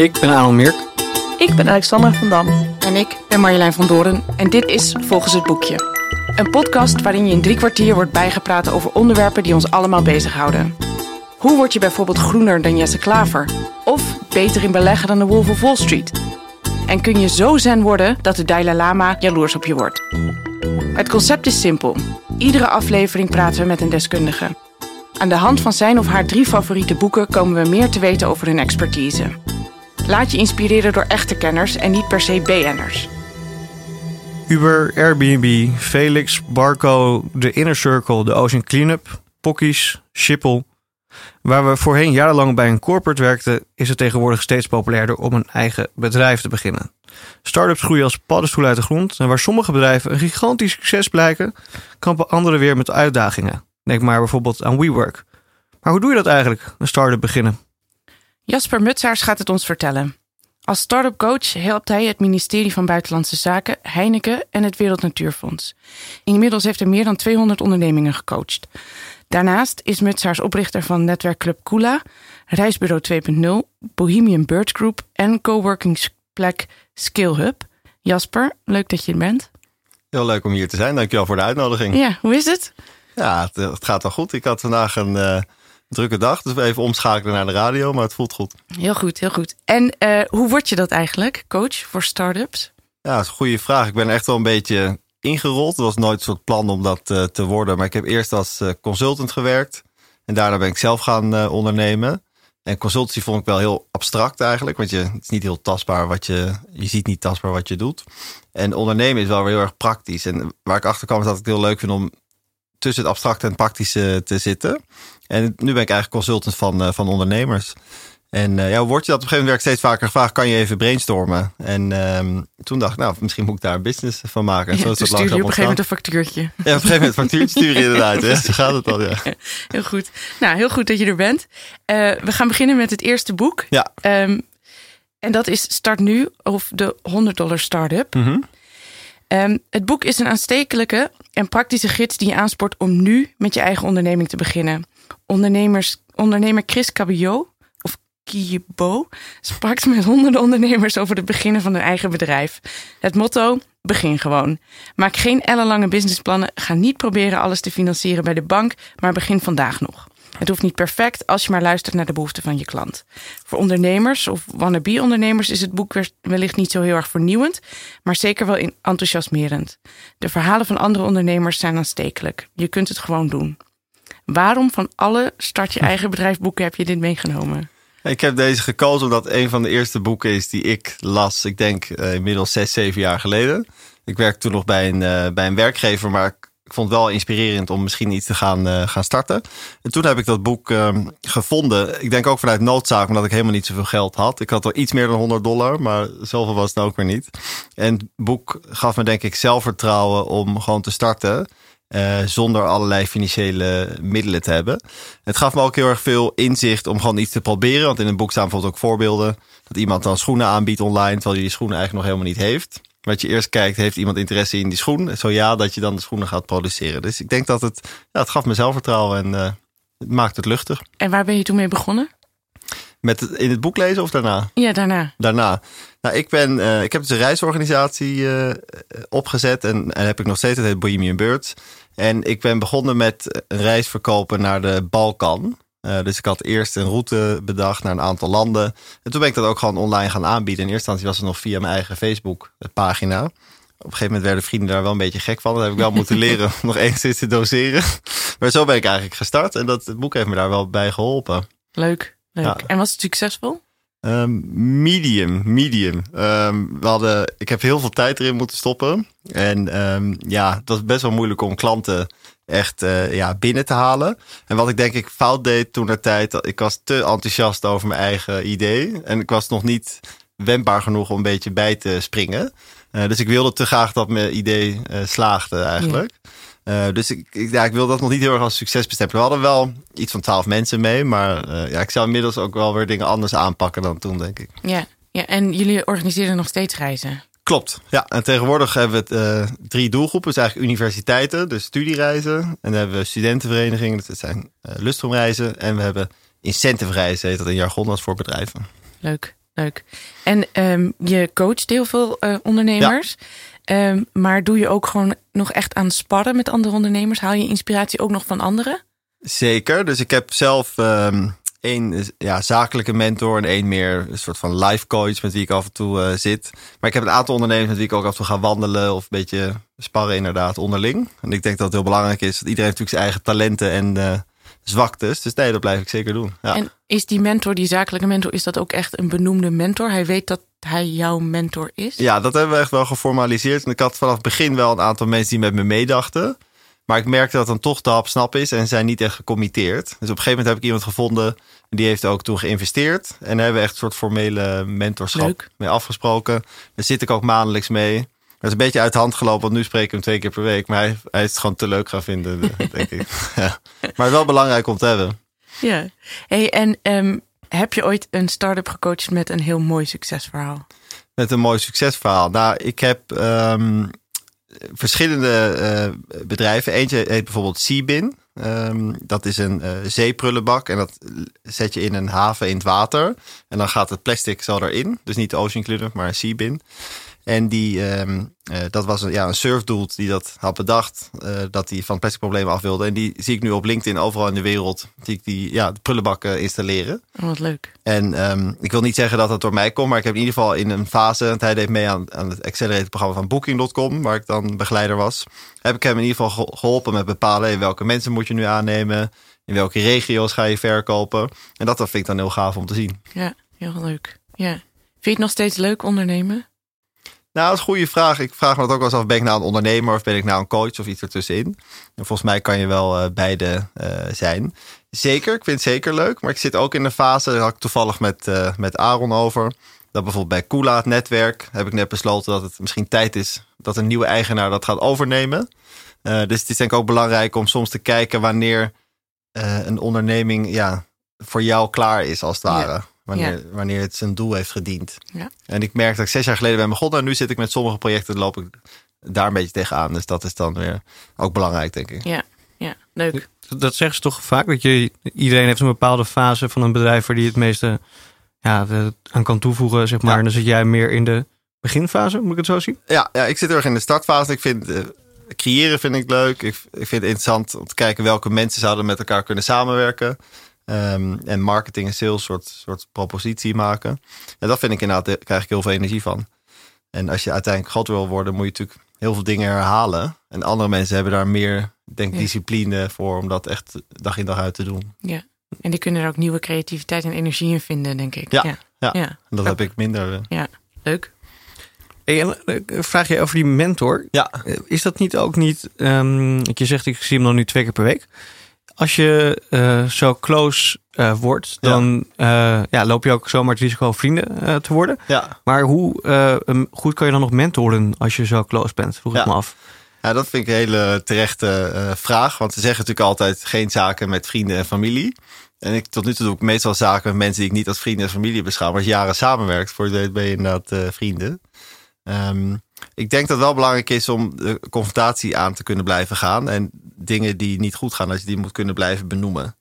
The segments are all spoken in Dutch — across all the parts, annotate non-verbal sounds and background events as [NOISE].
Ik ben Aaron Mirk. Ik ben Alexandra van Dam. En ik ben Marjolein van Doren en dit is Volgens het Boekje. Een podcast waarin je in drie kwartier wordt bijgepraat over onderwerpen die ons allemaal bezighouden. Hoe word je bijvoorbeeld groener dan Jesse Klaver? Of beter in beleggen dan de Wolf of Wall Street? En kun je zo zen worden dat de Dalai Lama jaloers op je wordt? Het concept is simpel. Iedere aflevering praten we met een deskundige. Aan de hand van zijn of haar drie favoriete boeken komen we meer te weten over hun expertise. Laat je inspireren door echte kenners en niet per se BN'ers. Uber, Airbnb, Felix, Barco, The Inner Circle, The Ocean Cleanup, Pockies, Schiphol. Waar we voorheen jarenlang bij een corporate werkten, is het tegenwoordig steeds populairder om een eigen bedrijf te beginnen. Startups groeien als paddenstoelen uit de grond en waar sommige bedrijven een gigantisch succes blijken, kampen anderen weer met uitdagingen. Denk maar bijvoorbeeld aan WeWork. Maar hoe doe je dat eigenlijk, een start-up beginnen? Jasper Mutsaars gaat het ons vertellen. Als start-up coach helpt hij het ministerie van Buitenlandse Zaken, Heineken en het Wereld Natuurfonds. Inmiddels heeft hij meer dan 200 ondernemingen gecoacht. Daarnaast is Mutsaars oprichter van netwerkclub Kula, Reisbureau 2.0, Bohemian Bird Group en coworkingsplek Skill Hub. Jasper, leuk dat je er bent. Heel leuk om hier te zijn. Dankjewel voor de uitnodiging. Ja, hoe is het? Ja, het, het gaat wel goed. Ik had vandaag een uh, drukke dag, dus even omschakelen naar de radio, maar het voelt goed. Heel goed, heel goed. En uh, hoe word je dat eigenlijk, coach voor startups? Ja, dat is een goede vraag. Ik ben echt wel een beetje ingerold. Het was nooit een soort plan om dat uh, te worden, maar ik heb eerst als consultant gewerkt en daarna ben ik zelf gaan ondernemen. En consultancy vond ik wel heel abstract eigenlijk, want je, het is niet heel tastbaar wat je, je ziet niet tastbaar wat je doet. En ondernemen is wel weer heel erg praktisch. En waar ik achter kwam is dat ik het heel leuk vind om tussen het abstracte en het praktische te zitten. En nu ben ik eigenlijk consultant van, uh, van ondernemers. En uh, ja, hoe word je dat? Op een gegeven moment werd steeds vaker gevraagd, kan je even brainstormen? En um, toen dacht ik, nou, misschien moet ik daar een business van maken. En ja, zo is dat stuur je op een gegeven moment een factuurtje. Ja, op een gegeven moment een factuurtje sturen inderdaad. Ja, zo gaat het al, ja. [LAUGHS] Heel goed. Nou, heel goed dat je er bent. Uh, we gaan beginnen met het eerste boek. Ja. Um, en dat is Start Nu, of de 100 dollar startup. Mm -hmm. Um, het boek is een aanstekelijke en praktische gids die je aanspoort om nu met je eigen onderneming te beginnen. Ondernemers, ondernemer Chris Cabillot, of Kiebo, sprak met honderden ondernemers over het beginnen van een eigen bedrijf. Het motto: begin gewoon. Maak geen ellenlange businessplannen. Ga niet proberen alles te financieren bij de bank, maar begin vandaag nog. Het hoeft niet perfect als je maar luistert naar de behoeften van je klant. Voor ondernemers of wannabe-ondernemers is het boek wellicht niet zo heel erg vernieuwend, maar zeker wel enthousiasmerend. De verhalen van andere ondernemers zijn aanstekelijk. Je kunt het gewoon doen. Waarom van alle start je eigen bedrijf boeken heb je dit meegenomen? Ik heb deze gekozen omdat het een van de eerste boeken is die ik las. Ik denk uh, inmiddels zes, zeven jaar geleden. Ik werkte toen nog bij een, uh, bij een werkgever, maar ik vond het wel inspirerend om misschien iets te gaan, uh, gaan starten. En toen heb ik dat boek uh, gevonden. Ik denk ook vanuit noodzaak, omdat ik helemaal niet zoveel geld had. Ik had wel iets meer dan 100 dollar, maar zoveel was het ook weer niet. En het boek gaf me denk ik zelfvertrouwen om gewoon te starten. Uh, zonder allerlei financiële middelen te hebben. Het gaf me ook heel erg veel inzicht om gewoon iets te proberen. Want in het boek staan bijvoorbeeld ook voorbeelden. Dat iemand dan schoenen aanbiedt online, terwijl je die schoenen eigenlijk nog helemaal niet heeft. Wat je eerst kijkt, heeft iemand interesse in die schoen? Zo ja, dat je dan de schoenen gaat produceren. Dus ik denk dat het, ja, het gaf me zelfvertrouwen en uh, het maakt het luchtig. En waar ben je toen mee begonnen? Met het, in het boek lezen of daarna? Ja, daarna. Daarna. Nou, ik, ben, uh, ik heb dus een reisorganisatie uh, opgezet en, en heb ik nog steeds, het heet Bohemian Birds. En ik ben begonnen met een reis verkopen naar de Balkan. Uh, dus ik had eerst een route bedacht naar een aantal landen. En toen ben ik dat ook gewoon online gaan aanbieden. In eerste instantie was het nog via mijn eigen Facebook pagina. Op een gegeven moment werden vrienden daar wel een beetje gek van. Dat heb ik wel moeten leren om nog enigszins te doseren. [LAUGHS] Maar zo ben ik eigenlijk gestart. En dat het boek heeft me daar wel bij geholpen. Leuk, leuk. Ja. En was het succesvol? Um, medium, medium. Um, we hadden, ik heb heel veel tijd erin moeten stoppen. En um, ja, dat is best wel moeilijk om klanten echt uh, ja, binnen te halen. En wat ik denk ik fout deed toen de tijd, ik was te enthousiast over mijn eigen idee. En ik was nog niet wendbaar genoeg om een beetje bij te springen. Uh, dus ik wilde te graag dat mijn idee uh, slaagde eigenlijk. Ja. Dus ik, ik, ja, ik wil dat nog niet heel erg als succes bestempelen. We hadden wel iets van twaalf mensen mee. Maar ja, ik zou inmiddels ook wel weer dingen anders aanpakken dan toen, denk ik. Ja, ja en jullie organiseren nog steeds reizen? Klopt, ja. En tegenwoordig hebben we het, uh, drie doelgroepen. Dus eigenlijk universiteiten, dus studiereizen. En dan hebben we studentenverenigingen, dat zijn uh, lustrumreizen. En we hebben incentive reizen, heet dat in jargon, als voor bedrijven. Leuk. leuk. En ehm, je coacht heel veel eh, ondernemers. Ehm, maar doe je ook gewoon nog echt aan sparren met andere ondernemers? Haal je inspiratie ook nog van anderen? Zeker. Dus ik heb zelf ehm, één ja, zakelijke mentor en één meer een soort van life coach met wie ik af en toe eh, zit. Maar ik heb een aantal ondernemers met wie ik ook af en toe ga wandelen of een beetje sparren inderdaad onderling. En ik denk dat het heel belangrijk is. Dat iedereen heeft natuurlijk zijn eigen talenten en uh, zwaktes. Dus nee, dat blijf ik zeker doen. Ja. En is die mentor, die zakelijke mentor, is dat ook echt een benoemde mentor? Hij weet dat hij jouw mentor is? Ja, dat hebben we echt wel geformaliseerd. En ik had vanaf het begin wel een aantal mensen die met me meedachten. Maar ik merkte dat dan toch de hap snap is en zijn niet echt gecommitteerd. Dus op een gegeven moment heb ik iemand gevonden. Die heeft ook toen geïnvesteerd. En daar hebben we echt een soort formele mentorschap Leuk. mee afgesproken. Daar zit ik ook maandelijks mee. Dat is een beetje uit de hand gelopen, want nu spreek ik hem twee keer per week. Maar hij, hij is het gewoon te leuk gaan vinden, [LAUGHS] denk ik. Ja. Maar wel belangrijk om te hebben. Ja. Hey, en ehm, heb je ooit een start-up gecoacht met een heel mooi succesverhaal? Met een mooi succesverhaal. Nou, ik heb ehm, verschillende uh, bedrijven. Eentje heet bijvoorbeeld Seabin. Um, dat is een uh, zeeprullenbak en dat zet je in een haven in het water. En dan gaat het plastic zo erin. Dus niet de Ocean maar een Seabin. En die, um, uh, dat was een, ja, een surfdoel die dat had bedacht. Uh, dat hij van plastic problemen af wilde. En die zie ik nu op LinkedIn overal in de wereld. Zie ik die ja, de prullenbakken installeren. Oh, wat leuk. En um, ik wil niet zeggen dat het door mij komt. Maar ik heb in ieder geval in een fase. Want hij deed mee aan, aan het Accelerated programma van Booking.com. Waar ik dan begeleider was. Heb ik hem in ieder geval geholpen met bepalen. Welke mensen moet je nu aannemen. In welke regio's ga je verkopen. En dat, dat vind ik dan heel gaaf om te zien. Ja, heel leuk. Ja. Vind je het nog steeds leuk ondernemen? Nou, dat is een goede vraag. Ik vraag me dat ook wel eens af. Ben ik nou een ondernemer of ben ik nou een coach of iets ertussenin? En volgens mij kan je wel uh, beide uh, zijn. Zeker, ik vind het zeker leuk. Maar ik zit ook in een fase, daar had ik toevallig met, uh, met Aaron over. Dat bijvoorbeeld bij Kula, het netwerk, heb ik net besloten dat het misschien tijd is dat een nieuwe eigenaar dat gaat overnemen. dus het is denk ik ook belangrijk om soms te kijken wanneer een onderneming ja, voor jou klaar is, als het ware. Ja. Wanneer, ja. wanneer het zijn doel heeft gediend. Ja. En ik merk dat ik zes jaar geleden ben begonnen. En nu zit ik met sommige projecten, loop ik daar een beetje tegenaan. Dus dat is dan weer ook belangrijk, denk ik. Ja, ja leuk. Dat zeggen ze toch vaak? Dat je, iedereen heeft een bepaalde fase van een bedrijf waar die het meeste ja, aan kan toevoegen, zeg maar. Ja. En dan zit jij meer in de beginfase, moet ik het zo zien? Ja, ja ik zit heel erg in de startfase. Ik vind... Uh, creëren vind ik leuk. Ik, ik vind het interessant om te kijken welke mensen zouden met elkaar kunnen samenwerken. Um, en marketing en sales soort, soort propositie maken. En dat vind ik inderdaad, daar krijg ik heel veel energie van. En als je uiteindelijk groot wil worden, moet je natuurlijk heel veel dingen herhalen. En andere mensen hebben daar meer, denk Ja. discipline voor om dat echt dag in dag uit te doen. Ja. En die kunnen er ook nieuwe creativiteit en energie in vinden, denk ik. Ja. ja. Ja. ja. En dat heb ik minder. eh. Leuk. Hey, en, eh, vraag je over die mentor. Ja, Eh, Is dat niet ook niet, ehm, je zegt ik zie hem dan nu twee keer per week. Als je eh, zo close eh, wordt, Ja. dan eh, ja, loop je ook zomaar het risico vrienden te worden. ja. Maar hoe um, goed kan je dan nog mentoren als je zo close bent? Vroeg ik me af. Ja, dat vind ik een hele terechte vraag. Want ze zeggen natuurlijk altijd geen zaken met vrienden en familie. En ik, tot nu toe doe ik meestal zaken met mensen die ik niet als vrienden en familie beschouw. Maar als jaren samenwerkt, voor je weet ben je inderdaad vrienden. Ehm, ik denk dat het wel belangrijk is om de confrontatie aan te kunnen blijven gaan. En dingen die niet goed gaan, dat je die moet kunnen blijven benoemen.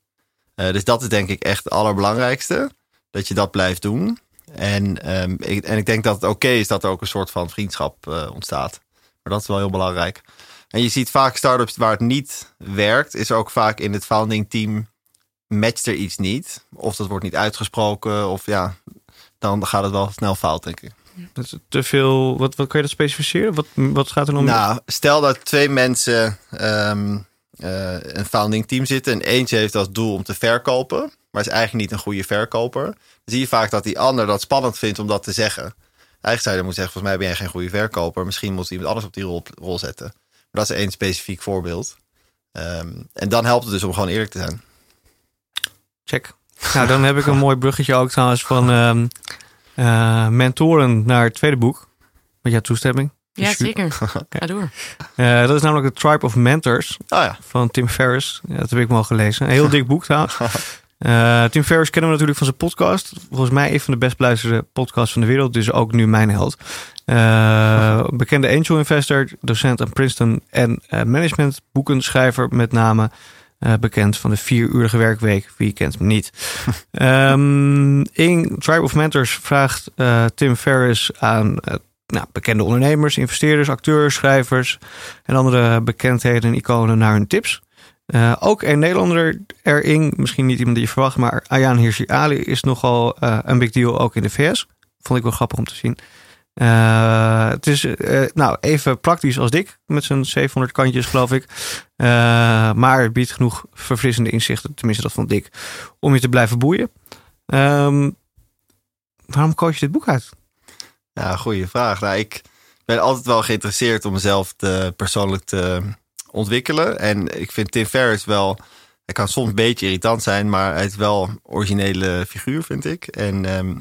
Eh, dus dat is denk ik echt het allerbelangrijkste. Dat je dat blijft doen. En, ehm, ik, en ik denk dat het oké is dat er ook een soort van vriendschap eh, ontstaat. Maar dat is wel heel belangrijk. En je ziet vaak startups waar het niet werkt, is ook vaak in het founding team matcht er iets niet. Of dat wordt niet uitgesproken, of ja, dan gaat het wel snel fout, denk ik. Dat is te veel. Wat, wat kan je dat specificeren? Wat, wat gaat er dan? Nou, stel dat twee mensen eh, een founding team zitten en eentje heeft als doel om te verkopen, maar is eigenlijk niet een goede verkoper. Dan zie je vaak dat die ander dat spannend vindt om dat te zeggen. Eigenlijk zou je dan moeten zeggen, volgens mij ben jij geen goede verkoper. Misschien moet iemand anders op die rol, rol zetten. Maar dat is één specifiek voorbeeld. Ehm, en dan helpt het dus om gewoon eerlijk te zijn. Check. Nou, dan heb ik een mooi bruggetje ook trouwens van ehm, eh, mentoren naar het tweede boek. Met jouw toestemming. Ja, zeker. [LAUGHS] Ga door. Eh, dat is namelijk The Tribe of Mentors Oh ja, van Tim Ferriss. Ja, dat heb ik wel gelezen. Een heel [LAUGHS] dik boek trouwens. Eh, Tim Ferriss kennen we natuurlijk van zijn podcast. Volgens mij een van de best beluisterde podcasts van de wereld. Dus ook nu mijn held. Eh, bekende angel investor, docent aan Princeton en eh, managementboekenschrijver met name. Eh, bekend van de vieruurige werkweek. Wie kent hem niet? [LAUGHS] Ehm, in Tribe of Mentors vraagt eh, Tim Ferriss aan eh, nou, bekende ondernemers, investeerders, acteurs, schrijvers en andere bekendheden en iconen naar hun tips. Ook een Nederlander erin, misschien niet iemand die je verwacht, maar Ayaan Hirsi Ali is nogal een big deal ook in de VS. Vond ik wel grappig om te zien. Eh, het is eh, nou even praktisch als dik met zijn 700 kantjes, geloof ik. Eh, maar het biedt genoeg verfrissende inzichten, tenminste dat vond ik, om je te blijven boeien. Ehm, waarom koos je dit boek uit? Ja, goede vraag. Nou, ik ben altijd wel geïnteresseerd om mezelf te, persoonlijk te ontwikkelen. En ik vind Tim Ferriss wel... Hij kan soms een beetje irritant zijn, maar hij is wel een originele figuur, vind ik. En ehm,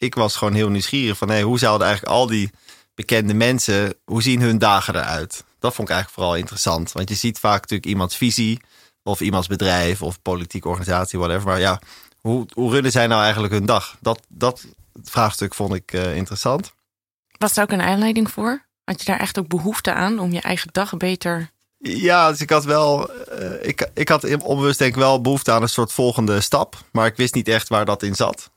ik was gewoon heel nieuwsgierig van... Hey, hoe zouden eigenlijk al die bekende mensen... Hoe zien hun dagen eruit? Dat vond ik eigenlijk vooral interessant. Want je ziet vaak natuurlijk iemands visie... of iemands bedrijf of politieke organisatie, whatever. Maar ja, hoe, hoe runnen zij nou eigenlijk hun dag? Dat, dat vraagstuk vond ik eh, interessant. Was daar ook een aanleiding voor? Had je daar echt ook behoefte aan om je eigen dag beter... Ja, dus ik had wel. eh, ik, ik had onbewust denk ik wel behoefte aan een soort volgende stap. Maar ik wist niet echt waar dat in zat.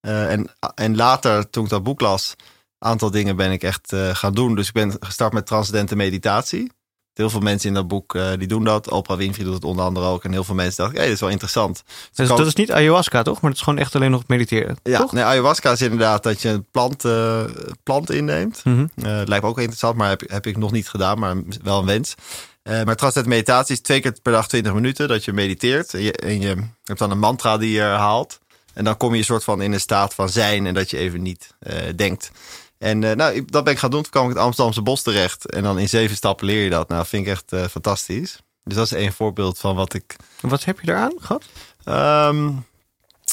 Eh, en, en later, toen ik dat boek las, een aantal dingen ben ik echt eh, gaan doen. Dus ik ben gestart met transcendente meditatie. Heel veel mensen in dat boek eh, die doen dat. Oprah Winfrey doet het onder andere ook. En heel veel mensen dachten, hé, dat is wel interessant. Dus dat is niet ayahuasca, toch? Maar het is gewoon echt alleen nog mediteren. ja, toch? nee, ayahuasca is inderdaad dat je een plant, plant inneemt. Mhm. Lijkt me ook interessant, maar heb, heb ik nog niet gedaan, maar wel een wens. Maar transcendent meditatie is twee keer per dag 20 minuten dat je mediteert. En je, en je hebt dan een mantra die je herhaalt. En dan kom je een soort van in een staat van zijn en dat je even niet eh, denkt. En eh, nou, ik- dat ben ik gaan doen. Toen kwam ik het Amsterdamse bos terecht. En dan in zeven stappen leer je dat. Nou, vind ik echt eh, fantastisch. Dus dat is één voorbeeld van wat ik Wat heb je eraan gehad? Ehm,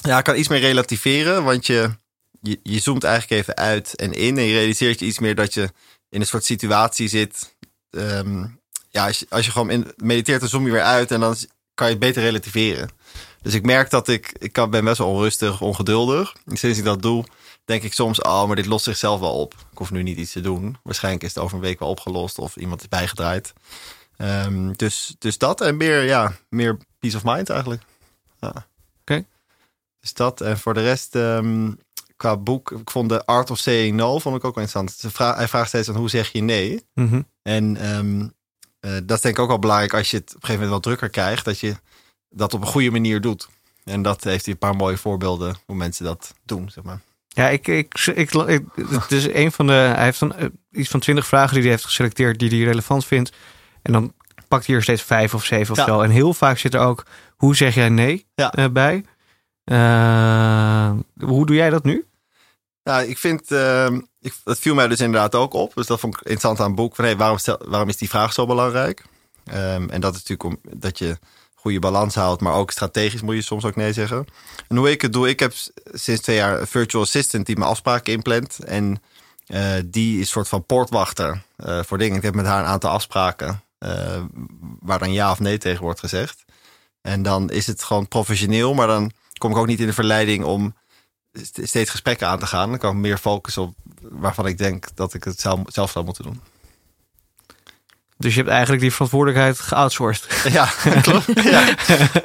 ja, ik kan iets meer relativeren, want je, je, je zoomt eigenlijk even uit en in. En je realiseert je iets meer dat je in een soort situatie zit. Ehm, ja, als je, als je gewoon in, mediteert, dan zoom je weer uit en dan kan je het beter relativeren. Dus ik merk dat ik, ik kan, ben best wel onrustig, ongeduldig. En sinds ik dat doe, denk ik soms, oh, maar dit lost zichzelf wel op. Ik hoef nu niet iets te doen. Waarschijnlijk is het over een week wel opgelost of iemand is bijgedraaid. Ehm, dus, dus dat en meer, ja, meer peace of mind eigenlijk. Ja. Oké. Dus dat. En voor de rest, ehm, qua boek, ik vond de Art of Saying No vond ik ook wel interessant. Hij vraagt steeds aan hoe zeg je nee. Mhm. En ehm, eh, dat is denk ik ook wel belangrijk als je het op een gegeven moment wat drukker krijgt, dat je dat op een goede manier doet. En dat heeft hij een paar mooie voorbeelden hoe mensen dat doen, zeg maar. Ja, ik, ik, ik, ik- het is een van de. Hij heeft dan eh, iets van twintig vragen die hij heeft geselecteerd die hij relevant vindt. En dan pakt hij er steeds vijf of zeven of Ja. zo. En heel vaak zit er ook hoe zeg jij nee Ja. eh, bij. Eh, hoe doe jij dat nu? Nou, ik vind, ehm, ik, dat viel mij dus inderdaad ook op. Dus dat vond ik interessant aan het boek. Van, hey, waarom, stel, waarom is die vraag zo belangrijk? Ehm, en dat is natuurlijk om, dat je goede balans houdt, maar ook strategisch moet je soms ook nee zeggen. En hoe ik het doe, ik heb sinds twee jaar een virtual assistant die mijn afspraken inplant. En eh, die is een soort van poortwachter eh, voor dingen. Ik heb met haar een aantal afspraken eh, waar dan ja of nee tegen wordt gezegd. En dan is het gewoon professioneel, maar dan kom ik ook niet in de verleiding om st- steeds gesprekken aan te gaan. Dan kan ik meer focussen op waarvan ik denk dat ik het zelf, zelf zou moeten doen. Dus je hebt eigenlijk die verantwoordelijkheid geoutsourced. Ja, [LAUGHS] klopt. [LAUGHS] Ja.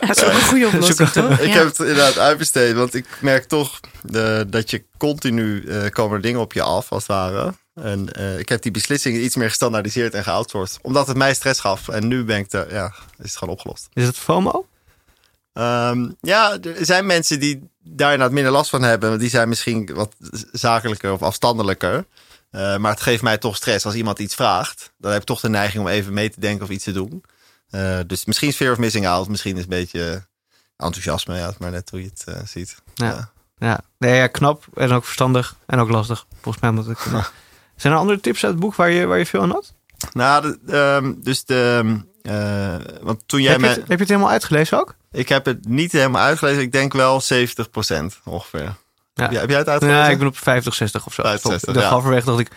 Dat is ook een goede oplossing, toch? Ik Ja. heb het inderdaad uitbesteed, want ik merk toch eh, dat je continu eh, komen er dingen op je af, als het ware. En eh, ik heb die beslissingen iets meer gestandaardiseerd en geoutsourced. Omdat het mij stress gaf. En nu ben ik er, ja, is het gewoon opgelost. Is het FOMO? Ehm, ja, er zijn mensen die daar inderdaad minder last van hebben. Want die zijn misschien wat zakelijker of afstandelijker. Eh, maar het geeft mij toch stress als iemand iets vraagt. Dan heb ik toch de neiging om even mee te denken of iets te doen. Eh, dus misschien is fear of missing out. Misschien is een beetje enthousiasme. Ja, maar net hoe je het eh, ziet. Ja. Ja, nee, ja, knap en ook verstandig en ook lastig. Volgens mij moet ik. [LAUGHS] Zijn er andere tips uit het boek waar je, waar je veel aan had? Nou, de, ehm, dus de... want toen jij Heb je, me... het, heb je het helemaal uitgelezen ook? Ik heb het niet helemaal uitgelezen. Ik denk wel 70% ongeveer. Ja. Heb, jij, het uitgelezen? Ja, ik ben op 50, 60 of zo. 50, 60, de ja. halverwege [LAUGHS] dacht ik,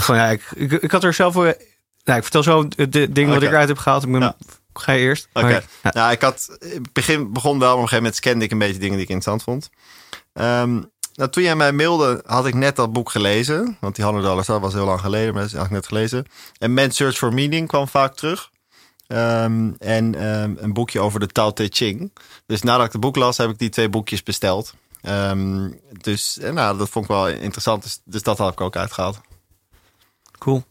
van ja, ik, ik, ik had er zelf voor. Nou, ik vertel zo de, de dingen wat ik eruit heb gehaald. Ik ben, Ja. Ga je eerst? Oké. Ja. Nou, ik had, in het begin begon wel, maar op een gegeven moment scande ik een beetje dingen die ik interessant vond. Ehm, nou, toen jij mij mailde, had ik net dat boek gelezen. Want die 100 dollars, dat was heel lang geleden, maar dat had ik net gelezen. En Man's Search for Meaning kwam vaak terug. Ehm, en ehm, een boekje over de Tao Te Ching. Dus nadat ik het boek las, heb ik die twee boekjes besteld. Ehm, dus eh, nou, dat vond ik wel interessant. Dus, dus dat had ik ook uitgehaald. Cool.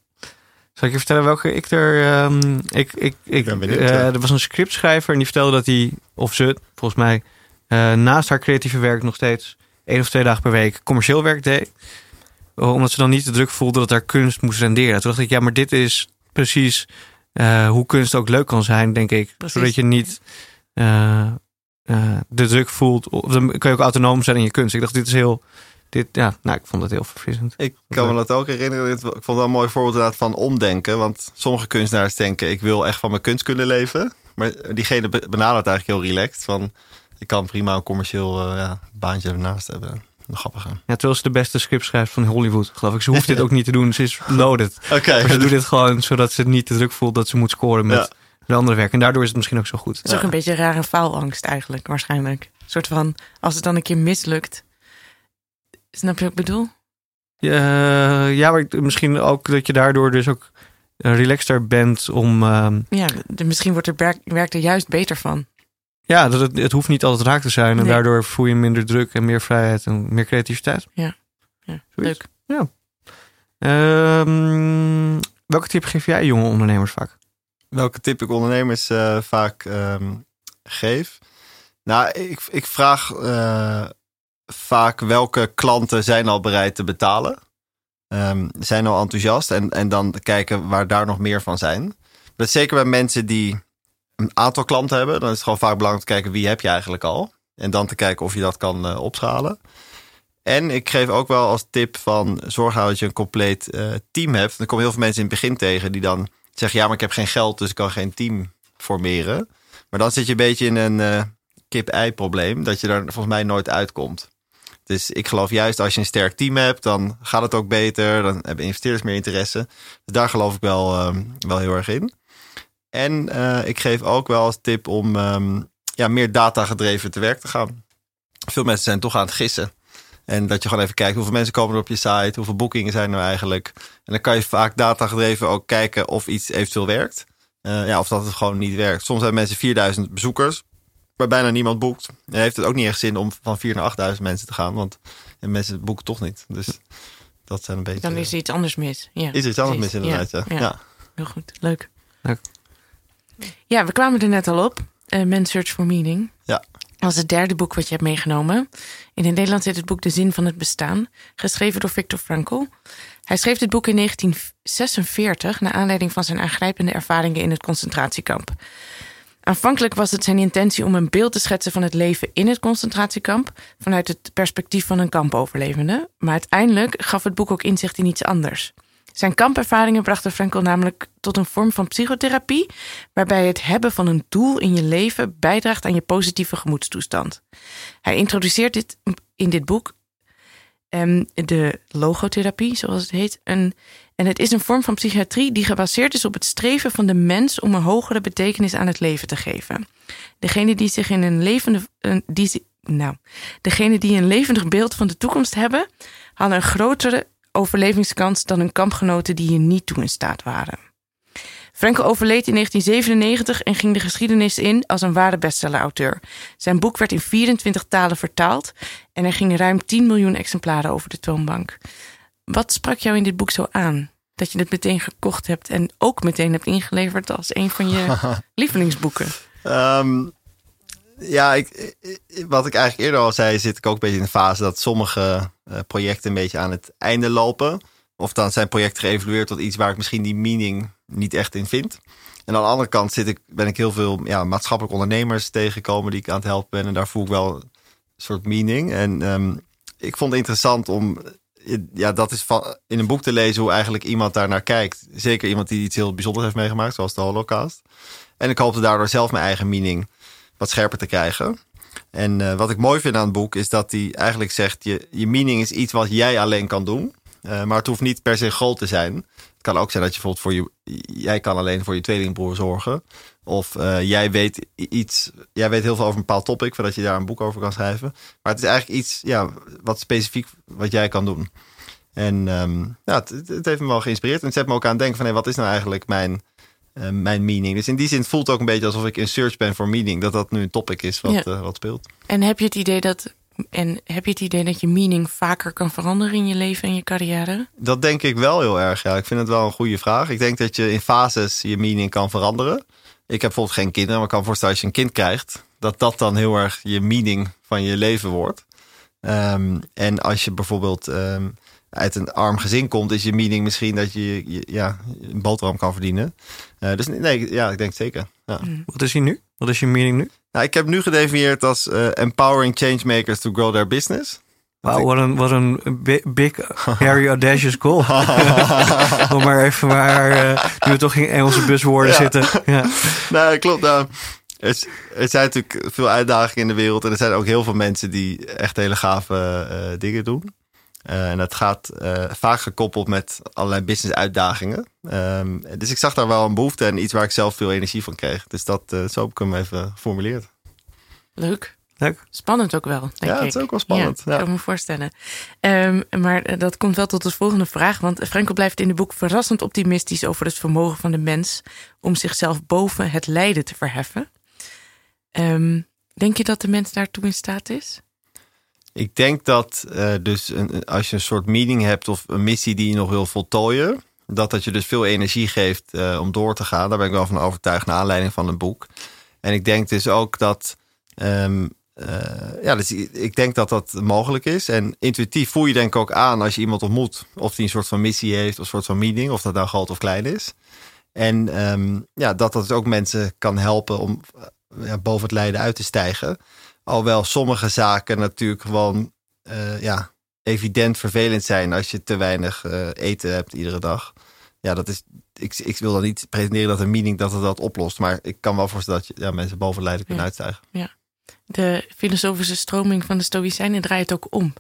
Zal ik je vertellen welke ik er... ehm, ik, ik, ik, ben benieuwd, eh, er was een scriptschrijver en die vertelde dat hij, of ze, volgens mij, eh, naast haar creatieve werk nog steeds één of twee dagen per week commercieel werk deed. Omdat ze dan niet de druk voelde dat haar kunst moest renderen. Toen dacht ik, ja, maar dit is precies eh, hoe kunst ook leuk kan zijn, denk ik. Precies. Zodat je niet eh, de druk voelt. Of dan kun je ook autonoom zijn in je kunst. Ik dacht, dit is heel... Dit, ja, nou, ik vond het heel verfrissend. Ik kan me dat ook herinneren. Ik vond het wel een mooi voorbeeld inderdaad van omdenken. Want sommige kunstenaars denken, ik wil echt van mijn kunst kunnen leven. Maar diegene be- benadert eigenlijk heel relaxed. Van, ik kan prima een commercieel eh, ja, baantje ernaast hebben. Grappig. Ja, terwijl ze de beste script schrijft van Hollywood, geloof ik. Ze hoeft dit [LAUGHS] ook niet te doen. Ze is loaded. Oké. Ze doet dit gewoon zodat ze niet de druk voelt dat ze moet scoren met Ja. De andere werk. En daardoor is het misschien ook zo goed. Het is ook een beetje rare faalangst eigenlijk, waarschijnlijk. Een soort van, als het dan een keer mislukt. Snap je wat ik bedoel? Ja, ja, maar misschien ook dat je daardoor dus ook eh, relaxter bent om... ehm, Ja, de- misschien wordt het werk, werk er juist beter van. ja, dat het, het hoeft niet altijd raak te zijn. En Nee. daardoor voel je minder druk en meer vrijheid en meer creativiteit. Ja, Zoiets. leuk. Ehm, welke tip geef jij jonge ondernemers vaak? Welke tip ik ondernemers eh, vaak ehm, geef? Nou, ik, ik vraag eh, vaak welke klanten zijn al bereid te betalen. Ehm, zijn al enthousiast en, en dan kijken waar daar nog meer van zijn. Dat zeker bij mensen die een aantal klanten hebben. Dan is het gewoon vaak belangrijk te kijken wie heb je eigenlijk al. En dan te kijken of je dat kan eh, opschalen. En ik geef ook wel als tip van zorg nou dat je een compleet team hebt. Dan komen heel veel mensen in het begin tegen die dan zeggen ja, maar ik heb geen geld, dus ik kan geen team formeren. Maar dan zit je een beetje in een eh, kip-ei probleem, dat je daar volgens mij nooit uitkomt. Dus ik geloof juist als je een sterk team hebt, dan gaat het ook beter. Dan hebben investeerders meer interesse. Dus daar geloof ik wel, ehm, wel heel erg in. En eh, ik geef ook wel als tip om ehm, ja, meer data gedreven te werk te gaan. Veel mensen zijn toch aan het gissen. En dat je gewoon even kijkt hoeveel mensen komen er op je site, hoeveel boekingen zijn er nou eigenlijk. En dan kan je vaak data gedreven ook kijken of iets eventueel werkt. Eh, ja, of dat het gewoon niet werkt. Soms hebben mensen 4000 bezoekers, waar bijna niemand boekt. En heeft het ook niet echt zin om van 4 naar 8000 mensen te gaan, want mensen boeken toch niet. Dus dat zijn een beetje. Dan is er iets anders mis. Ja, is er iets anders mis inderdaad. Ja. Ja, Ja. ja. Heel goed, leuk. Leuk. Ja, we kwamen er net al op. Eh Men's Search for Meaning. Ja. Dat is het derde boek wat je hebt meegenomen. In het Nederlands heet het boek De Zin van het Bestaan. Geschreven door Viktor Frankl. Hij schreef dit boek in 1946... naar aanleiding van zijn aangrijpende ervaringen in het concentratiekamp. Aanvankelijk was het zijn intentie om een beeld te schetsen van het leven in het concentratiekamp... vanuit het perspectief van een kampoverlevende. Maar uiteindelijk gaf het boek ook inzicht in iets anders... Zijn kampervaringen brachten Frankl namelijk tot een vorm van psychotherapie, waarbij het hebben van een doel in je leven bijdraagt aan je positieve gemoedstoestand. Hij introduceert dit in dit boek ehm, de logotherapie, zoals het heet. Een, en het is een vorm van psychiatrie die gebaseerd is op het streven van de mens om een hogere betekenis aan het leven te geven. Degene die zich in een levende, die, nou, degene die een levendig beeld van de toekomst hebben, hadden een grotere overlevingskans dan hun kampgenoten die hier niet toe in staat waren. Frankel overleed in 1997 en ging de geschiedenis in als een ware bestsellerauteur. Zijn boek werd in 24 talen vertaald en er gingen ruim 10 miljoen exemplaren over de toonbank. Wat sprak jou in dit boek zo aan? Dat je het meteen gekocht hebt en ook meteen hebt ingeleverd als een van je [LAUGHS] lievelingsboeken. Ehm, ja, ik, wat ik eigenlijk eerder al zei, zit ik ook een beetje in de fase dat sommige eh, projecten een beetje aan het einde lopen. Of dan zijn projecten geëvalueerd tot iets waar ik misschien die meaning niet echt in vind. En aan de andere kant zit ik, ben ik heel veel ja, maatschappelijk ondernemers tegengekomen die ik aan het helpen ben. En daar voel ik wel een soort meaning. En ehm, ik vond het interessant om ja, dat is in een boek te lezen hoe eigenlijk iemand daar naar kijkt. Zeker iemand die iets heel bijzonders heeft meegemaakt, zoals de Holocaust. En ik hoopte daardoor zelf mijn eigen meaning wat scherper te krijgen. En eh, wat ik mooi vind aan het boek is dat hij eigenlijk zegt: je, je meaning is iets wat jij alleen kan doen. Eh, maar het hoeft niet per se groot te zijn. Het kan ook zijn dat je bijvoorbeeld voor je. Jij kan alleen voor je tweelingbroer zorgen. Of eh, jij weet iets. Jij weet heel veel over een bepaald topic. Voordat je daar een boek over kan schrijven. Maar het is eigenlijk iets ja, wat specifiek wat jij kan doen. En ehm, ja, het, heeft me wel geïnspireerd. En het zet me ook aan het denken van hey, wat is nou eigenlijk mijn eh, mijn meaning. Dus in die zin voelt het ook een beetje alsof ik in search ben voor meaning. Dat dat nu een topic is wat, Ja. eh, wat speelt. En heb je het idee dat. En heb je het idee dat je meaning vaker kan veranderen in je leven en je carrière? Dat denk ik wel heel erg. Ja, ik vind het wel een goede vraag. Ik denk dat je in fases je meaning kan veranderen. Ik heb bijvoorbeeld geen kinderen, maar ik kan voorstellen als je een kind krijgt, dat dat dan heel erg je meaning van je leven wordt. Ehm, en als je bijvoorbeeld ehm, uit een arm gezin komt, is je meaning misschien dat je, je- ja, een boterham kan verdienen. Eh, dus nee, ja, ik denk zeker. Ja. Wat is hij nu? Wat is je meaning nu? Nou, ik heb nu gedefinieerd als eh, empowering changemakers to grow their business. Wauw, wat een, wat een bi- big, hairy, audacious goal. [LAUGHS] [LAUGHS] Om maar even waar, eh, nu we toch in Engelse buswoorden Ja. zitten. Ja. nou, klopt. Nou, er, is- er zijn natuurlijk veel uitdagingen in de wereld. En er zijn ook heel veel mensen die echt hele gave eh, dingen doen. Eh, en dat gaat eh, vaak gekoppeld met allerlei business uitdagingen. Ehm, dus ik zag daar wel een behoefte en iets waar ik zelf veel energie van kreeg. Dus dat, eh, zo heb ik hem even geformuleerd. Leuk. Leuk. Spannend ook wel, denk Ja, ik. het is ook wel spannend, Ja, ja. kan ik me voorstellen. Ehm, maar dat komt wel tot de volgende vraag. Want Frankel blijft in het boek verrassend optimistisch over het vermogen van de mens om zichzelf boven het lijden te verheffen. Ehm, denk je dat de mens daartoe in staat is? Ik denk dat eh, dus een, als je een soort meeting hebt of een missie die je nog wil voltooien, dat dat je dus veel energie geeft eh, om door te gaan. Daar ben ik wel van overtuigd naar aanleiding van het boek. En ik denk dus ook dat, ehm, eh, ja, dus ik- denk dat dat mogelijk is. En intuïtief voel je denk ik ook aan als je iemand ontmoet, of die een soort van missie heeft, of een soort van meeting, of dat nou groot of klein is. En ehm, ja, dat dat ook mensen kan helpen om ja, boven het lijden uit te stijgen. Alhoewel sommige zaken natuurlijk gewoon eh, ja, evident vervelend zijn als je te weinig eh, eten hebt iedere dag. Ja, dat is. Ik, ik wil dan niet pretenderen dat een meaning dat het dat oplost. Maar ik kan wel voorstellen dat je, ja, mensen boven het lijden kunnen Ja. uitstijgen. De filosofische stroming van de Stoïcijnen draait ook om.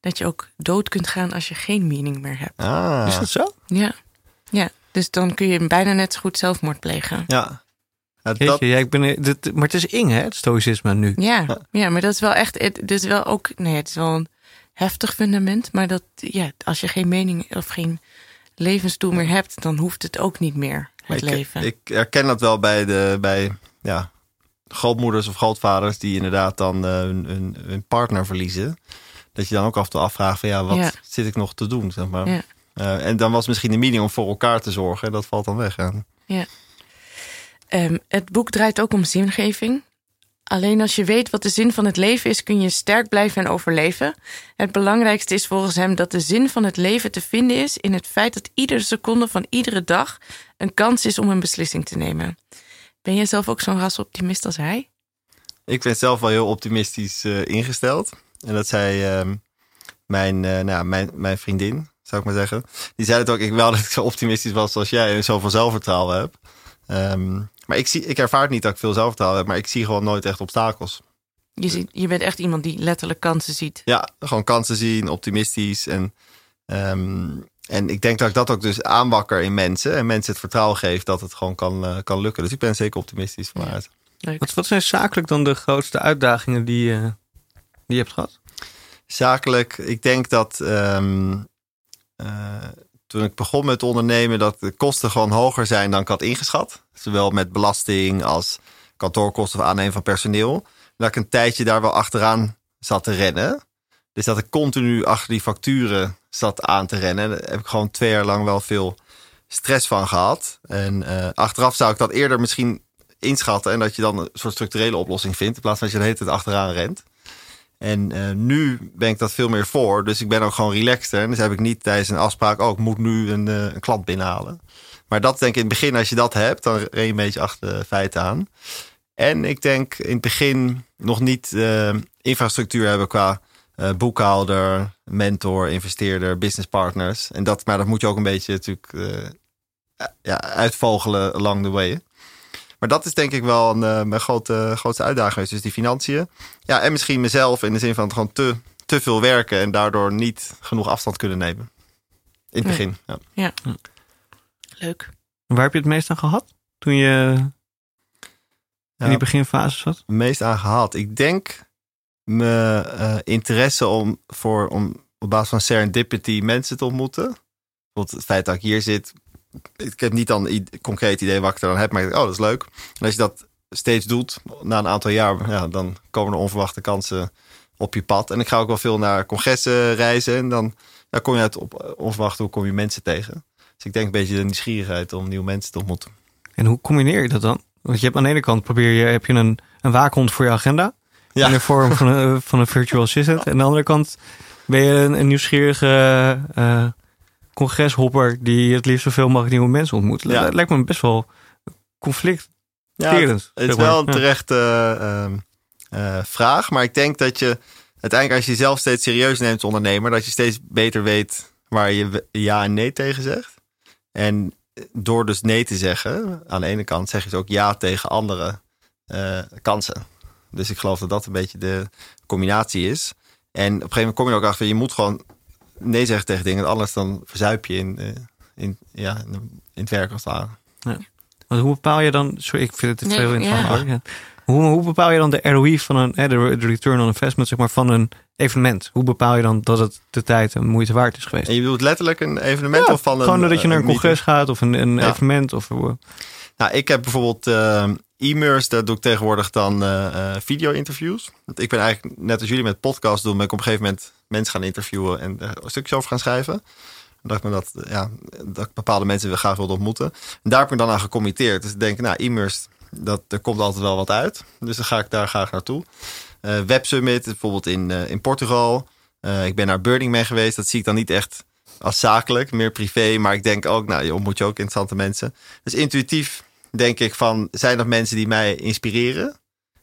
Dat je ook dood kunt gaan als je geen meaning meer hebt. Ah, Is dat zo? Ja. ja, dus dan kun je bijna net zo goed zelfmoord plegen. ja. Ja, dat, ja, ik ben, dit, maar het is ing, hè, het stoïcisme nu. Ja, ja, maar dat is wel echt. Het, is wel ook. Nee, het is wel een heftig fundament. Maar dat, ja, als je geen mening of geen levensdoel meer hebt, dan hoeft het ook niet meer. Het ik, leven. ik herken dat wel bij, de, bij ja, grootmoeders of grootvaders die inderdaad dan eh, hun, hun, hun partner verliezen. Dat je dan ook af en toe afvraagt van ja, wat Ja. zit ik nog te doen? Zeg maar. Ja. Eh, en dan was misschien de meaning om voor elkaar te zorgen. En dat valt dan weg. Ja. Ehm, het boek draait ook om zingeving. Alleen als je weet wat de zin van het leven is, kun je sterk blijven en overleven. Het belangrijkste is volgens hem dat de zin van het leven te vinden is in het feit dat iedere seconde van iedere dag een kans is om een beslissing te nemen. Ben jij zelf ook zo'n rasoptimist als hij? Ik ben zelf wel heel optimistisch eh, ingesteld. En dat zei ehm, mijn, eh, nou, mijn, mijn vriendin, zou ik maar zeggen. Die zei het ook, ik wel dat ik zo optimistisch was als jij en zoveel zelfvertrouwen heb. Ehm, maar ik, zie, ik ervaar het niet dat ik veel zelfvertrouwen heb, maar ik zie gewoon nooit echt obstakels. Je, ziet, je bent echt iemand die letterlijk kansen ziet. Ja, gewoon kansen zien, optimistisch. En, ehm, en ik denk dat ik dat ook dus aanwakker in mensen. En mensen het vertrouwen geeft dat het gewoon kan, eh, kan lukken. Dus ik ben zeker optimistisch vanuit. Wat zijn zakelijk dan de grootste uitdagingen die, eh, die je hebt gehad? Zakelijk, ik denk dat ehm, eh, toen ik begon met ondernemen, dat de kosten gewoon hoger zijn dan ik had ingeschat. Zowel met belasting als kantoorkosten of aannemen van personeel. Dat ik een tijdje daar wel achteraan zat te rennen. Dus dat ik continu achter die facturen zat aan te rennen. Daar heb ik gewoon twee jaar lang wel veel stress van gehad. En eh, achteraf zou ik dat eerder misschien inschatten. En dat je dan een soort structurele oplossing vindt. In plaats van dat je de hele tijd achteraan rent. En eh, nu ben ik dat veel meer voor. Dus ik ben ook gewoon relaxter. En dus heb ik niet tijdens een afspraak... oh, ik moet nu een, eh, een klant binnenhalen. Maar dat denk ik in het begin, als je dat hebt... dan ren je een beetje achter de feiten aan. En ik denk in het begin nog niet eh, infrastructuur hebben... qua boekhouder, mentor, investeerder, businesspartners. En dat, maar dat moet je ook een beetje natuurlijk... ja, uitvogelen along the way. Maar dat is denk ik wel een, eh, mijn grote, grootste uitdaging. geweest. Dus die financiën. Ja, en misschien mezelf in de zin van gewoon te, te veel werken en daardoor niet genoeg afstand kunnen nemen. In het Nee. begin. Ja. Leuk. Waar heb je het meest aan gehad toen je in die Ja, beginfase zat? het meest aan gehad. Ik denk mijn eh, interesse om, voor, om op basis van serendipity mensen te ontmoeten. Bijvoorbeeld het feit dat ik hier zit, ik heb niet dan een concreet idee wat ik er dan heb, maar ik denk, oh, dat is leuk. En als je dat steeds doet, na een aantal jaar, ja, dan komen er onverwachte kansen op je pad. En ik ga ook wel veel naar congressen reizen. En dan kom je uit op onverwachte, hoe kom je mensen tegen. Dus ik denk een beetje de nieuwsgierigheid om nieuwe mensen te ontmoeten. En hoe combineer je dat dan? Want je hebt aan de ene kant probeer je, heb je een, een waakhond voor je agenda. Ja. In de vorm van een, van een virtual assistant. En aan de andere kant ben je een, een nieuwsgierige eh, congreshopper die het liefst zoveel mogelijk nieuwe mensen ontmoet. Ja. Dat lijkt me best wel conflict. Ja, het, het is wel een terechte eh, ehm, eh, vraag. Maar ik denk dat je uiteindelijk als je jezelf steeds serieus neemt als ondernemer, dat je steeds beter weet waar je ja en nee tegen zegt. En door dus nee te zeggen, aan de ene kant zeg je dus ook ja tegen andere eh, kansen. Dus ik geloof dat dat een beetje de combinatie is. En op een gegeven moment kom je er ook achter, je moet gewoon nee zeggen tegen dingen. Anders dan verzuip je in, eh, in, ja, in het werk als het ware. Want hoe bepaal je dan, sorry, ik vind het Nee, veel interessant ja. Ja. Hoe, hoe bepaal je dan de ROI van een, eh, de return on investment zeg maar, van een evenement? Hoe bepaal je dan dat het de tijd en moeite waard is geweest? En je bedoelt letterlijk een evenement Ja, of van een... Gewoon dat je naar een eh, congres gaat of een, een Ja. evenement. Of, eh, Nou, ik heb bijvoorbeeld eh e-mails, daar doe ik tegenwoordig dan eh, eh, video-interviews. Ik ben eigenlijk, net als jullie met podcast doen, ben ik op een gegeven moment mensen gaan interviewen en er stukjes over gaan schrijven. Dat ik me dat, ja, dat ik bepaalde mensen graag wilde ontmoeten. En daar heb ik me dan aan gecommitteerd. Dus ik denk, nou, e-mails, dat, er komt altijd wel wat uit. Dus dan ga ik daar graag naartoe. Summit, bijvoorbeeld in, in Portugal. Ik ben naar Burning Man geweest. Dat zie ik dan niet echt als zakelijk, meer privé. Maar ik denk ook, nou, je ontmoet je ook interessante mensen. Dus intuïtief denk ik van, zijn er mensen die mij inspireren?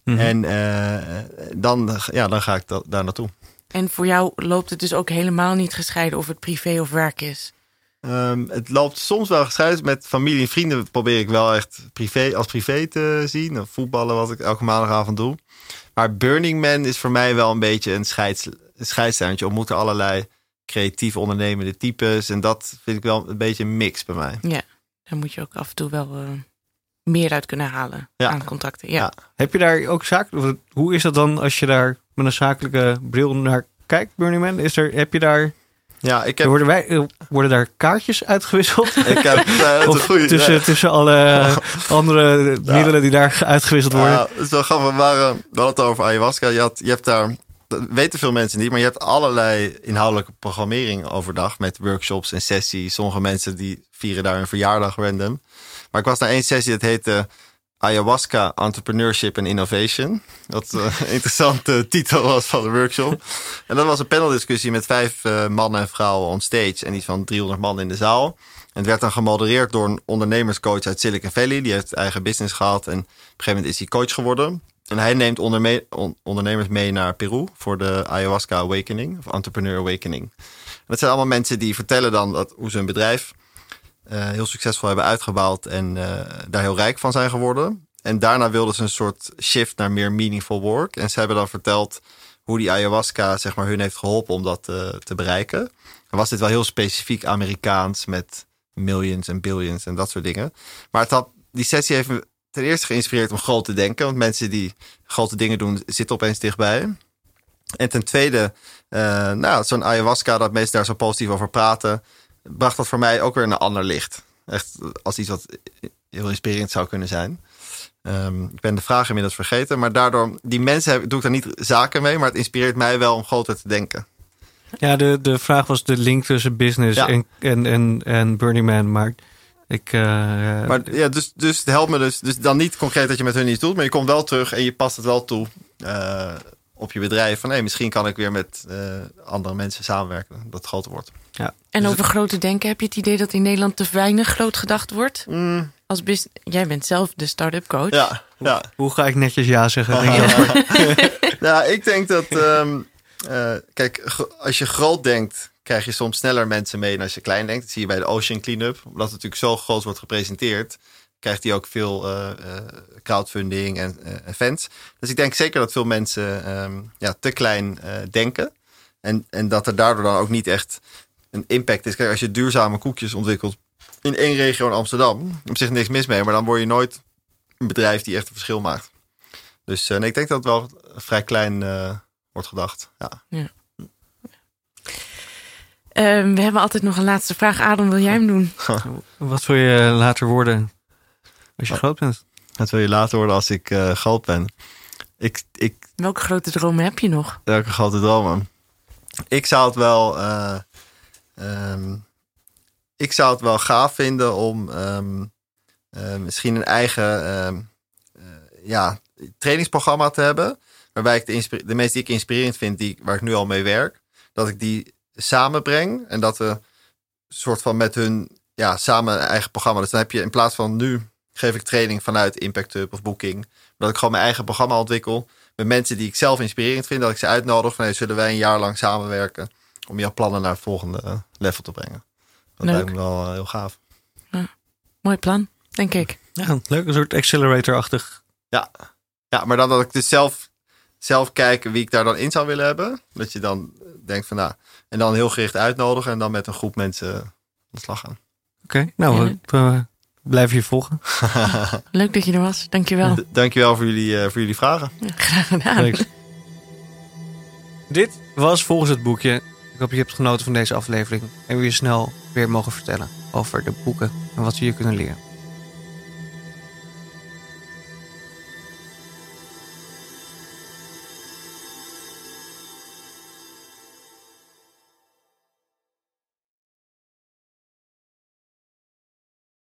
mhm. En eh, dan, ja, dan ga ik da- daar naartoe. En voor jou loopt het dus ook helemaal niet gescheiden of het privé of werk is. Ehm, het loopt soms wel gescheiden. Met familie en vrienden probeer ik wel echt privé, als privé te zien. Of voetballen, wat ik elke maandagavond doe. Maar Burning Man is voor mij wel een beetje een, scheids, scheidslijn. Want je ontmoet er allerlei creatief ondernemende types. En dat vind ik wel een beetje een mix bij mij. Daar moet je ook af en toe wel eh, meer uit kunnen halen Ja. aan contacten. Ja. Ja. Heb je daar ook zaak? of Hoe is dat dan als je daar met een zakelijke bril naar kijkt, Burning Man? Is er, heb je daar, Ja, ik heb... worden, wij, worden daar kaartjes uitgewisseld? [LAUGHS] Ik heb eh, Of goeie- tussen, tussen alle [LAUGHS] andere middelen die daar uitgewisseld worden? Ja, het is wel grappig. We, waren, we hadden het over ayahuasca. Je, had, je hebt daar, dat weten veel mensen niet, maar je hebt allerlei inhoudelijke programmering overdag met workshops en sessies. Sommige mensen die vieren daar een verjaardag random. Maar ik was naar één sessie, dat heette Ayahuasca Entrepreneurship and Innovation. Wat een [LAUGHS] interessante titel was van de workshop. En dat was een paneldiscussie met vijf eh, mannen en vrouwen on stage en iets van 300 man in de zaal. En het werd dan gemodereerd door een ondernemerscoach uit Silicon Valley. Die heeft eigen business gehad en op een gegeven moment is hij coach geworden. En hij neemt ondernemers mee naar Peru voor de Ayahuasca Awakening, of Entrepreneur Awakening. En dat zijn allemaal mensen die vertellen dan dat, hoe ze een bedrijf eh, heel succesvol hebben uitgebouwd en eh, daar heel rijk van zijn geworden. En daarna wilden ze een soort shift naar meer meaningful work. En ze hebben dan verteld hoe die ayahuasca zeg maar, hun heeft geholpen om dat eh, te bereiken. Dan was dit wel heel specifiek Amerikaans met millions en billions en dat soort dingen. Maar het had, die sessie heeft ten eerste geïnspireerd om groot te denken. Want mensen die grote dingen doen, zitten opeens dichtbij. En ten tweede, eh, nou, zo'n ayahuasca, dat mensen daar zo positief over praten, bracht dat voor mij ook weer in een ander licht. Echt als iets wat heel inspirerend zou kunnen zijn. Ehm, ik ben de vraag inmiddels vergeten, maar daardoor, die mensen heb- doe ik daar niet zaken mee, maar het inspireert mij wel om groter te denken. Ja, de, de vraag was de link tussen business Ja. en, en, en, en Burning Man. Maar ik... eh, Maar ja, dus, dus het helpt me dus, dus dan niet concreet dat je met hun iets doet, maar je komt wel terug en je past het wel toe eh, op je bedrijf. Van hé, misschien kan ik weer met eh, andere mensen samenwerken, dat het groter wordt. En Dus over grote denken, heb je het idee dat in Nederland te weinig groot gedacht wordt? Als bus- Jij bent zelf de start-up coach. ja, ja. hoe ga ik netjes ja zeggen? Denk je? nou, ik denk dat. ehm, eh, kijk, als je groot denkt, krijg je soms sneller mensen mee als je klein denkt. Dat zie je bij de Ocean Cleanup. Omdat het natuurlijk zo groot wordt gepresenteerd, krijgt hij ook veel eh, eh, crowdfunding en en fans. Dus ik denk zeker dat veel mensen ehm, ja, te klein denken. En, en dat er daardoor dan ook niet echt een impact is. Kijk, als je duurzame koekjes ontwikkelt in één regio in Amsterdam, op zich niks mis mee, maar dan word je nooit een bedrijf die echt een verschil maakt. Dus nee, ik denk dat het wel vrij klein wordt gedacht. Ja. Ehm, we hebben altijd nog een laatste vraag. Adam, wil jij hem doen? [LAUGHS] Wat wil je later worden als je groot bent? Wat wil je later worden als ik eh groot ben? Ik, ik, Welke grote dromen heb je nog? welke grote dromen? Ik zou het wel... eh, ehm, ik zou het wel gaaf vinden om ehm, eh, misschien een eigen ehm, eh, ja, trainingsprogramma te hebben. Waarbij ik de, de mensen die ik inspirerend vind, die, waar ik nu al mee werk, dat ik die samenbreng. En dat we soort van met hun ja, samen een eigen programma. Dus dan heb je in plaats van nu geef ik training vanuit Impact Hub of Booking. Dat ik gewoon mijn eigen programma ontwikkel. Met mensen die ik zelf inspirerend vind. Dat ik ze uitnodig van hey, zullen wij een jaar lang samenwerken. Om jouw plannen naar het volgende level te brengen. Dat Leuk. lijkt me wel eh, heel gaaf. Mooi plan, denk ik. Ja, leuk. Een soort accelerator-achtig. Ja, maar dan dat ik dus zelf, zelf kijk wie ik daar dan in zou willen hebben. Dat je dan denkt van nou. En dan heel gericht uitnodigen. En dan met een groep mensen aan de slag gaan. Oké, nou, Ja. we blijven je volgen. [LAUGHS] Leuk dat je er was. Dankjewel. D- [LAUGHS] Dankjewel voor jullie, eh, voor jullie vragen. Graag gedaan. Leuk. Dit was volgens het boekje. Ik hoop je hebt genoten van deze aflevering. En we je snel weer mogen vertellen over de boeken en wat we hier kunnen leren.